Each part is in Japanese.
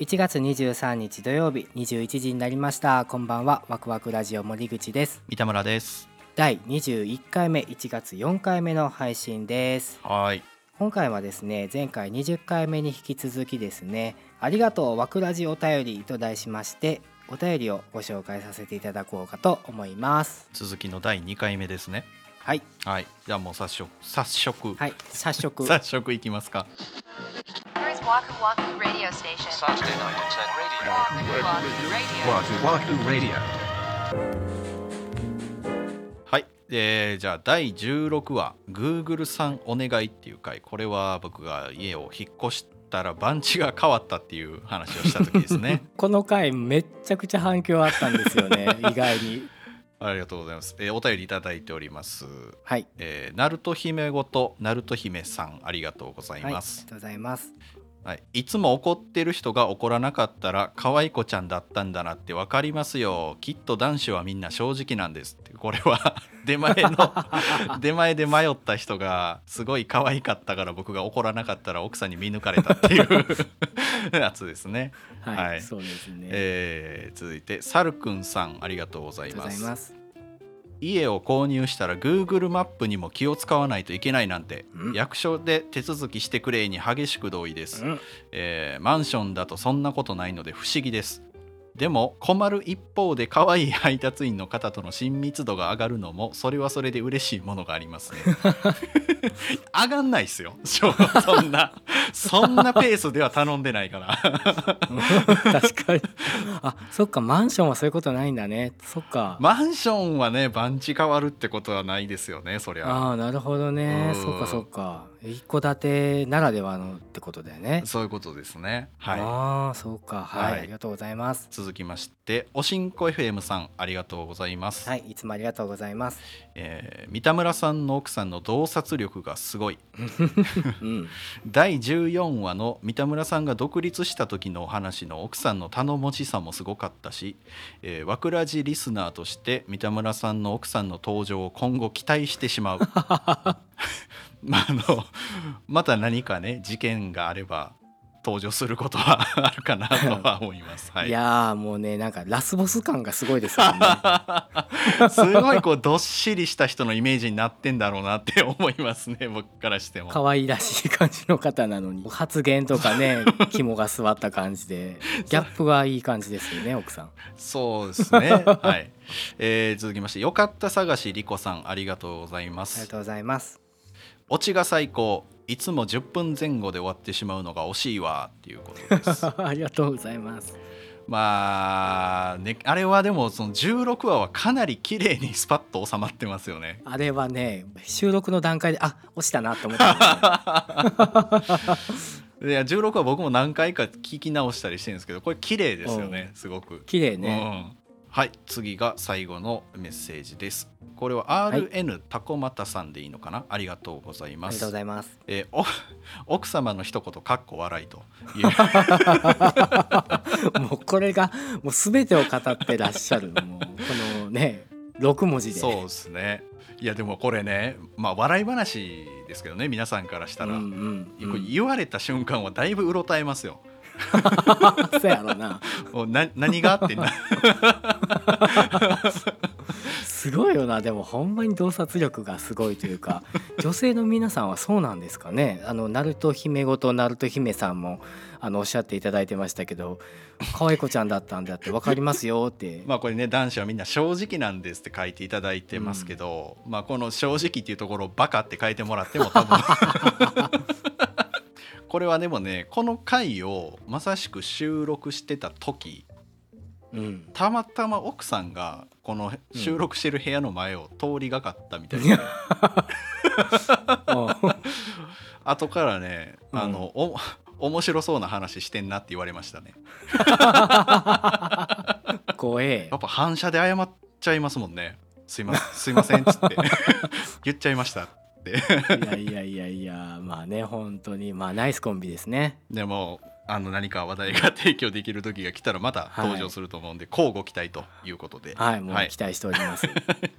1月23日土曜日21時になりました。こんばんは。ワクワクラジオ森口です。三田村です。第21回目1月4回目の配信です。はい。今回はですね前回20回目に引き続きですねありがとうワクラジお便りと題しましてお便りをご紹介させていただこうかと思います。続きの第2回目ですね。はい。はい。じゃあもう早速早速、はい。早速。早速いきますか Waku Waku Radio Station. Saturday night at 10 radio. Waku Waku Wahoo Wahoo Radio. はい、えー、じゃあ第16話「Google さんお願い」っていう回これは僕が家を引っ越したら番地が変わったっていう話をした時ですね この回めっちゃくちゃ反響あったんですよね意外にありがとうございます、えーお便りいただいております。はい。えー、ナルト姫ごとナルト姫さんありがとうございはい、ありがます、とうございます。はい、いつも怒ってる人が怒らなかったら可愛い子ちゃんだったんだなって分かりますよ。きっと男子はみんな正直なんですってこれは。出前の 出前で迷った人がすごい可愛かったから僕が怒らなかったら奥さんに見抜かれたっていう やつですね、はい、はい。そうですね、えー続いてサルくんさんありがとうございます。ます。家を購入したら Google マップにも気を使わないといけないなんて、うん。役所で手続きしてくれに激しく同意です、うん。えーマンションだとそんなことないので不思議ですでも困る一方で可愛い配達員の方との親密度が上がるのもそれはそれで嬉しいものがありますね。上がんないっすよ。そそんなそんなペースでは頼んでないから。確かに。あそっかマンションはそういうことないんだね。そっか、マンションはね番地変わるってことはないですよねそりゃ。ああなるほどね。うん。そっかそっか。一戸建てならではのってことだよね。そういうことですね。はい。ああそうか。はい、はい。ありがとうございます。続きましておしんこ FM さんありがとうございます、はいいつもありがとうございます。えー三田村さんの奥さんの洞察力がすごい。うん。第14話の三田村さんが独立した時のお話の奥さんの頼もしさもすごかったし、えー、わくらじリスナーとして三田村さんの奥さんの登場を今後期待してしまう。まああのまた何かね事件があれば登場することはあるかなとは思います。はいいやーもうねなんかラスボス感がすごいですよね すごいこうどっしりした人のイメージになってんだろうなって思いますね僕からしても。可愛らしい感じの方なのに発言とかね 肝が据わった感じでギャップがいい感じですよね奥さんそうですね。はい。えー続きまして、よかった探しりこさん、ありがとうございます。ありがとうございますオチが最高。いつも10分前後で終わってしまうのが惜しいわっていうことです。ありがとうございますまあ、ね、あれはでもその16話はかなり綺麗にスパッと収まってますよね。あれはね収録の段階であ落ちたなと思ったんですよいや16話僕も何回か聞き直したりしてるんですけどこれ綺麗ですよねすごく。綺麗ね、うんはい次が最後のメッセージです。これは RN タコマタさんでいいのかな、ありがとうございます。ありがとうご。ざいます。えーお 奥様の一言かっこ笑いと。いう もうこれがもう全てを語ってらっしゃる。もうこのね6文字で。そうですね。いやでもこれねまあ笑い話ですけどね皆さんからしたら、うんうんうん、言われた瞬間はだいぶうろたえますよ。そうやろな。もうな何が？あってなすごいよな。でもほんまに洞察力がすごいというか女性の皆さんはそうなんですかね。あのナルト姫ごとナルト姫さんもあのおっしゃっていただいてましたけど可愛い子ちゃんだったんだって分かりますよって、まあこれね男子はみんな正直なんですって書いていただいてますけど、まあこの正直っていうところをバカって書いてもらっても多分。これはでもねこの回をまさしく収録してた時うん、たまたま奥さんがこの収録してる部屋の前を通りがかったみたいで、後からね、あのお面白そうな話してんなって言われましたね。怖え。やっぱ反射で謝っちゃいますもんね。すいませんすいませんっつって。言っちゃいましたって。いやいやいやいやまあね本当に。まあナイスコンビですね。でもあの何か話題が提供できる時が来たらまた登場すると思うんで、交互期待ということで。はいもうはい。期待しております.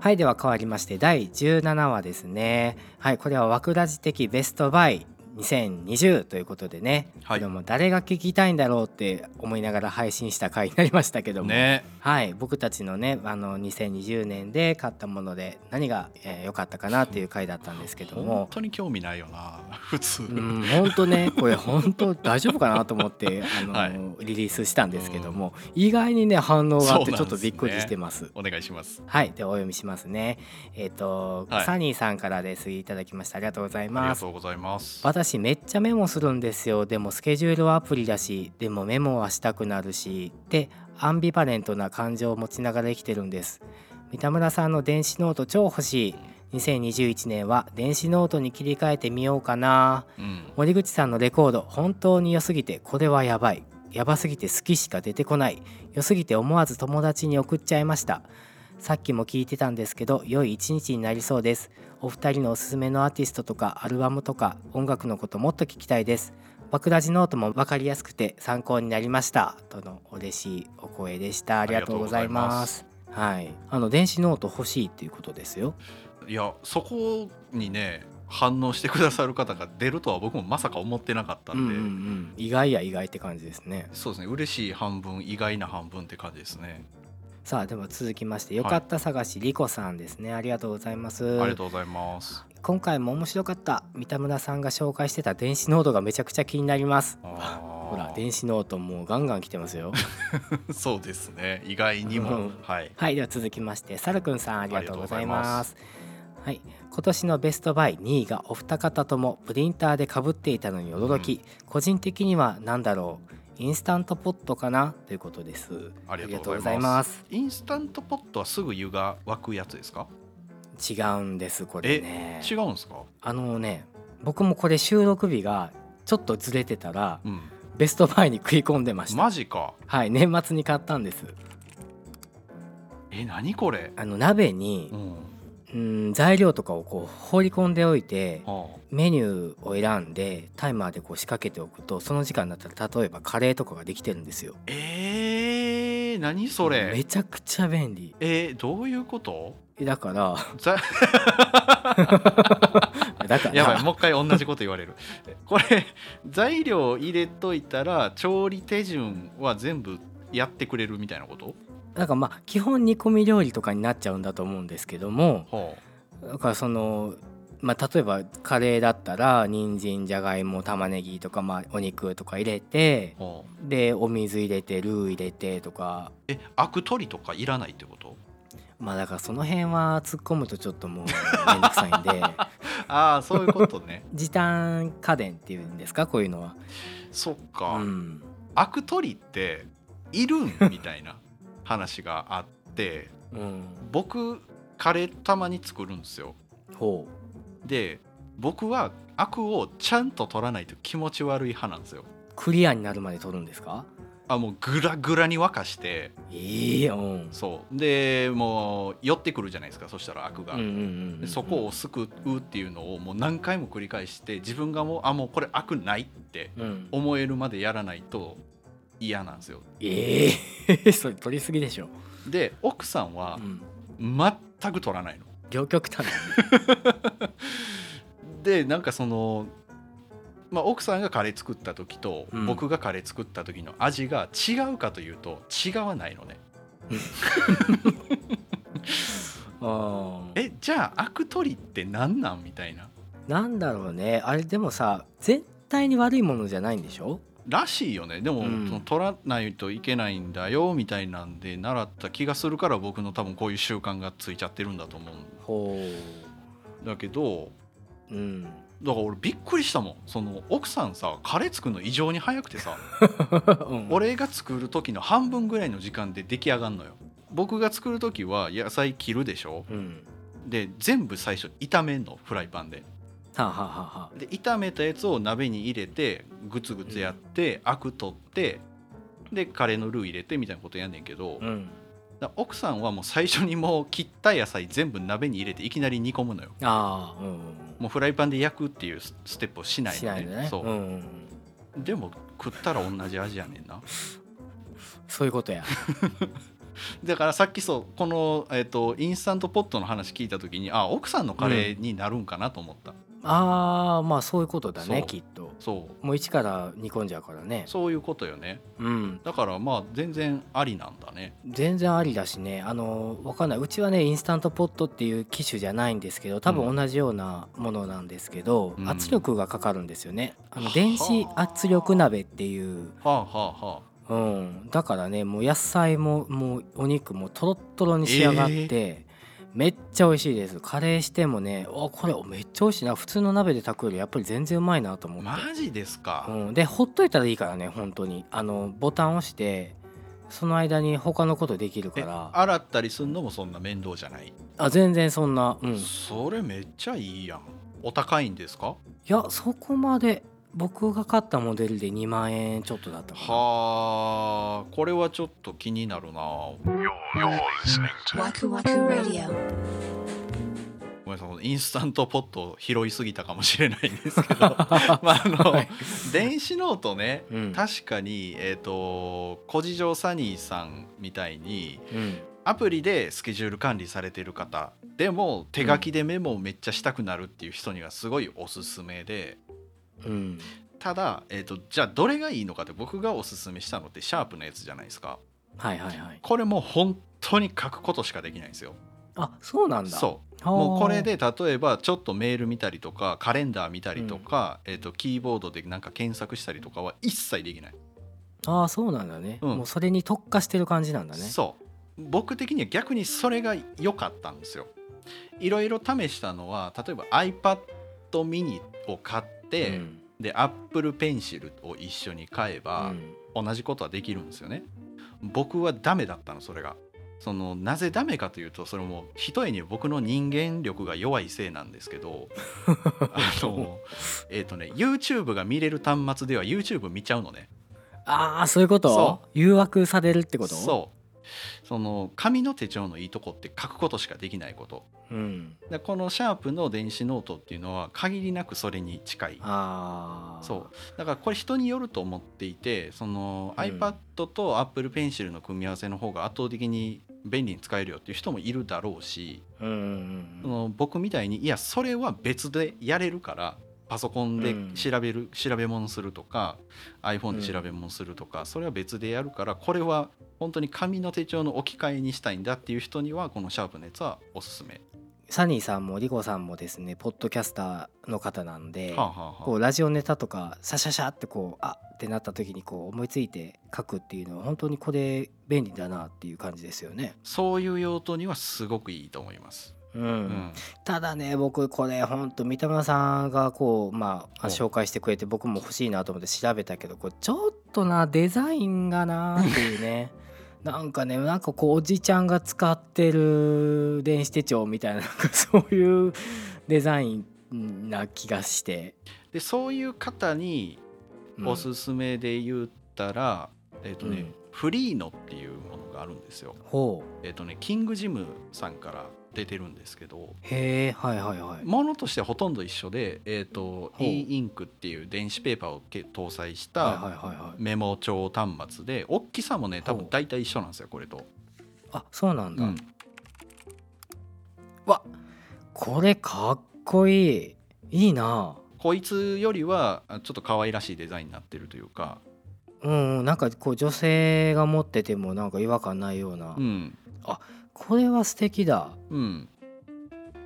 はいでは変わりまして第17話ですね。はいこれは枠ラジ的ベストバイ2020ということでね、はい。これも誰が聞きたいんだろうって思いながら配信した回になりましたけども、ね。はい。僕たちのねあの2020年で買ったもので何が良、えー良かったかなっていう回だったんですけど本も当に興味ないよな普通、うん本当ねこれ本当大丈夫かなと思ってあの、はい。リリースしたんですけども、意外にね反応があってちょっとびっくりしてます。お願いします。はい、でお読みしますね。えっ、と、はい。サニーさんからです。いただきました。ありがとうございあります。がとうございます。私めっちゃメモするんですよ。でもスケジュールはアプリだし、でもメモはしたくなるし、でアンビバレントな感情を持ちながら生きてるんです。三田村さんの電子ノート超欲しい。2021年は電子ノートに切り替えてみようかな。うん森口さんのレコード本当に良すぎてこれはやばいやばすぎて好きしか出てこない良すぎて思わず友達に送っちゃいましたさっきも聞いてたんですけど良い一日になりそうですお二人のおすすめのアーティストとかアルバムとか音楽のこともっと聞きたいです。ワクラジノートも分かりやすくて参考になりました。との嬉しいお声でした。ありがとうございます。はい。あの電子ノート欲しいっていうことですよ。いやそこにね反応してくださる方が出るとは僕もまさか思ってなかったうんんで、うんうん。意外や意外って感じですね。そうですね。嬉しい半分意外な半分って感じですねさあでは続きましてよかった探しリコさんですね。ありがとうございます。ありがとうございます。今回も面白かった。三田村さんが紹介してた電子ノートがめちゃくちゃ気になります。ほら電子ノートもうガンガン来てますよ。そうですね。意外にも。うん。はい。はいでは続きましてサルくんさんありがとうございます。はい。今年のベストバイ2位がお二方ともプリンターでかぶっていたのに驚き、個人的には何だろうインスタントポットかなということです。ありがとうございます。す。インスタントポットはすぐ湯が沸くやつですか？違うんですこれね。違うんですか？あのね僕もこれ収録日がちょっとずれてたらうん。ベストバイに食い込んでました。マジか。はい年末に買ったんです。え何これ？あの鍋にうんうん材料とかをこう放り込んでおいてはメニューを選んでタイマーでこう仕掛けておくとその時間になったら例えばカレーとかができてるんですよ。あえー、何そめれちゃくちゃ便利。えー、どういうこと？だからざ だから。やばいもう一回同じこと言われる。これ材料入れといたら調理手順は全部やってくれるみたいなこと？なんかまあ基本煮込み料理とかになっちゃうんだと思うんですけどもはだからそのまあ例えばカレーだったら人参じゃがいも玉ねぎとかまあお肉とか入れてでお水入れてルー入れてとか。えアク取りとかいらないってこと？まあだからその辺は突っ込むとちょっともうめんどくさいんで。ああそういうことね。時短家電っていうんですか？こういうのは。そっか、うん、アク取りっているん？みたいな話があってうん、僕カレーたまに作るんですよ。ほで僕はアクをちゃんと取らないと気持ち悪い派なんですよ。うクリアになるまで取るんですか？あもうグラグラに沸かして。いいよ、うん、そう。でもう寄ってくるじゃないですかそしたらアクが、そこをすくうっていうのをもう何回も繰り返して自分がもうあもうこれアクないってうん、思えるまでやらないと嫌なんですよ。ええ それ取りすぎでしょ、で奥さんはうん、全く取らないの。両極端 でなんかその、まあ、奥さんがカレー作った時と、うん。僕がカレー作った時の味が違うかというと違わないのね。あー。えじゃあアク取りって何なんみたいな。なんだろうね。あれでもさ絶対に悪いものじゃないんでしょ？らしいよね。でも、うん。その取らないといけないんだよみたいなんで習った気がするから僕の多分こういう習慣がついちゃってるんだと思うんほだけどううん。だから俺びっくりしたもん。その奥さんさカレー作るの異常に早くてさ。うん。俺が作る時の半分ぐらいの時間で出来上がんのよ。僕が作る時は野菜切るでしょ。うん。で全部最初炒めんのフライパンではあ、はあはあはあ、で炒めたやつを鍋に入れてグツグツやって、アク取ってでカレーのルー入れてみたいなことやんねんけど、うん。だ奥さんはもう最初にもう切った野菜全部鍋に入れていきなり煮込むのよ。ああうんうんもうフライパンで焼くっていうスステップをしないのしないのね。そう、んうん、でも食ったら同じ味やねんな。そういうことや。だからさっきそうこの、えっとインスタントポットの話聞いた時にあ奥さんのカレーになるんかなと思った、ああまあそういうことだねそう。きっと。そう。もう一から煮込んじゃうからね。そういうことよね。うん。だからまあ全然ありなんだね。全然ありだしね。あのわかんない。うちはねインスタントポットっていう機種じゃないんですけど多分同じようなものなんですけど、うん。圧力がかかるんですよね。あのはあ。電子圧力鍋っていう、はあはあはあ。うん、だからねもう野菜ももうお肉もトロットロに仕上がって、めっちゃ美味しいです。カレーしてもねおこれめっちゃ美味しいな。普通の鍋で炊くよりやっぱり全然うまいなと思って、マジですか、うん、でほっといたらいいからね本当に。あのボタン押してその間に他のことできるかえら洗ったりすんのもそんな面倒じゃない、あ全然そんな。うん。いそれめっちゃいいやん。お高いんですか？やそこまで僕が買ったモデルで2万円ちょっとだったはあこれはちょっと気になるな.ごめんなさいインスタントポット拾いすぎたかもしれないんですけど。まああの、はい。電子ノートね、うん。確かにえっ、と小事情サニーさんみたいにうん。アプリでスケジュール管理されてる方でも手書きでメモをめっちゃしたくなるっていう人にはすごいおすすめでうん。ただ、えー、とじゃあどれがいいのかって僕がおすすめしたのってシャープのやつじゃないですか。はいはいはい。これもう本当に書くことしかできないんですよ。あそうなんだ。そう。はあ。もうこれで例えばちょっとメール見たりとかカレンダー見たりとか、えー、とキーボードでなんか検索したりとかは一切できない、ああそうなんだね、うん。もうそれに特化してる感じなんだね。そう。僕的には逆にそれが良かったんですよ。いろいろ試したのは例えば iPad mini を買って、うん。で Apple Pencil を一緒に買えば、うん。同じことはできるんですよね。僕はダメだったのそれが。そのなぜダメかというとそれもひとえに僕の人間力が弱いせいなんですけど あのえっ、とね YouTube が見れる端末では YouTube 見ちゃうのね。ああそういうこと？そ誘惑されるってこと？そうその紙の手帳のいいとこって書くことしかできないこと。う、ん、でこのシャープの電子ノートっていうのは限りなくそれに近い。そう。だからこれ人によると思っていてその、うん。iPad と Apple Pencil の組み合わせの方が圧倒的に便利に使えるよっていう人もいるだろうし、うんうん。その僕みたいにいやそれは別でやれるからパソコンでうん調べる、調べ物するとか iPhone で調べ物するとか、それは別でやるからこれは本当に紙の手帳の置き換えにしたいんだっていう人にはこのシャープのやつはおすすめ。サニーさんもリコさんもですねポッドキャスターの方なんで、はあはあはあこうラジオネタとかシャシャシャってこうあってなった時にこう思いついて書くっていうのは本当にこれ便利だなっていう感じですよね。そういう用途にはすごくいいと思います。うん。うんただね僕これほんと三田村さんがこうまあお。紹介してくれて僕も欲しいなと思って調べたけどこれちょっとなデザインがなっていうね。なんかねなんかこうおじちゃんが使ってる電子手帳みたいななんかそういうデザインな気がして、でそういう方にうん。おすすめで言ったら、えっ、とね、うん。フリーノっていうものがあるんですよ。えっ、とね、キングジムさんから出てるんですけど、へえはいはいはい。ものとしてはほとんど一緒で、えっ、と、e インクっていう電子ペーパーをけ搭載したメモ帳端末で、大きさもね、多分大体一緒なんですよ、これと。あそうなんだ、うん。わこれかっこいい。いいな。こいつよりはあちょっと可愛らしいデザインになってるというか、うんうんなんかこう女性が持っててもなんか違和感ないような、うん、これは素敵だ。うん、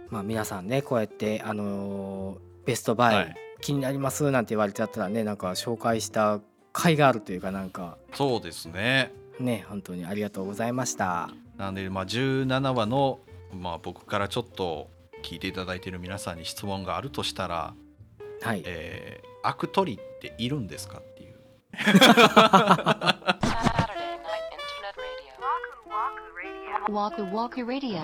まあ皆さんねこうやってあのーベストバイ、はい。気になりますなんて言われちゃったらねなんか紹介した甲斐があるというかなんか。そうですね。ね本当にありがとうございました。なんで、まあ、17話の、まあ、僕からちょっと聞いていただいている皆さんに質問があるとしたら、はい。えー、アク取りっているんですかっていう。Waku Waku Radio.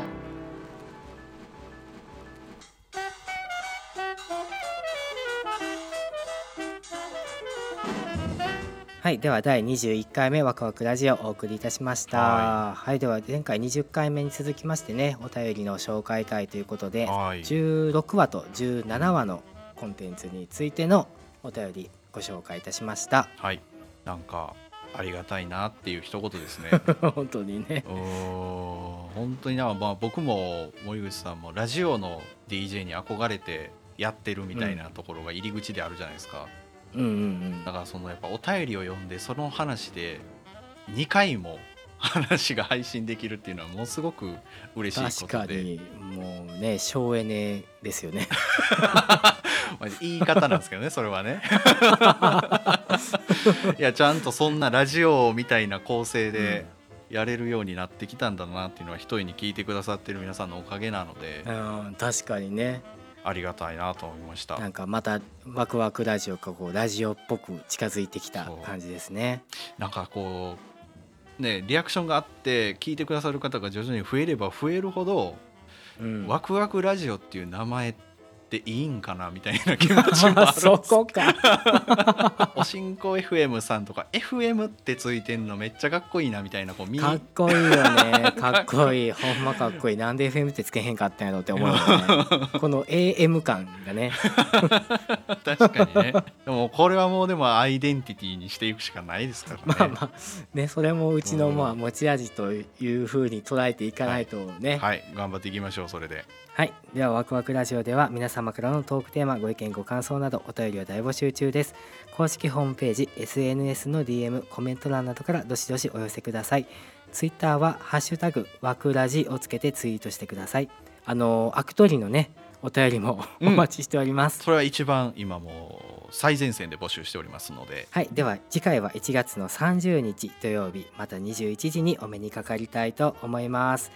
はいでは第21回目ワクワクラジオをお送りいたしました。ははい、では前回20回目に続きましてねお便りの紹介会ということではい。16話と17話のコンテンツについてのお便りご紹介いたしました。はい、なんかありがたいなっていう一言ですね。本当にね。本当にな、まあ、僕も森口さんもラジオの DJ に憧れてやってるみたいなところが入り口であるじゃないですか、うんうんうん。だからそのやっぱお便りを読んでその話で2回も話が配信できるっていうのはものすごく嬉しいことで。にもうね省エネですよね。まあ言い方なんですけどねそれはね いやちゃんとそんなラジオみたいな構成でやれるようになってきたんだなっていうのは一重に聞いてくださってる皆さんのおかげなので。うん確かにね。ありがたいなと思いました。なんかまたワクワクラジオがこうラジオっぽく近づいてきた感じですね。なんかこうねリアクションがあって聞いてくださる方が徐々に増えれば増えるほど、うん。ワクワクラジオっていう名前っていいんかなみたいな気持ちもある。んですそこか。おしんこ FM さんとか FM ってついてんのめっちゃかっこいいなみたいなこうみかっこいいよね。かっこいい。ほんまかっこいい。なんで FM ってつけへんかったんやろって思うよね。この AM 感がね。確かにね。でもこれはもうでもアイデンティティにしていくしかないですからね、まあまあ。ねそれもうちのうん。まあ持ち味というふうに捉えていかないとね。はい。頑張っていきましょうそれで。はい、ではワクワクラジオでは皆様からのトークテーマご意見ご感想などお便りを大募集中です。公式ホームページ SNS の DM コメント欄などからどしどしお寄せください。ツイッターはハッシュタグワクラジをつけてツイートしてください。あのアクトリのねお便りもおうん。待ちしております、それは一番今もう最前線で募集しておりますので。はい、では次回は1月の30日土曜日また21時にお目にかかりたいと思います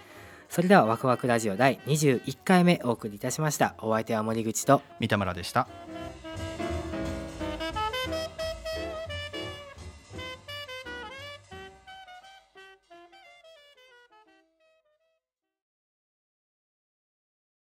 それではワクワクラジオ第21回目お送りいたしました。お相手は森口と。三田村でした。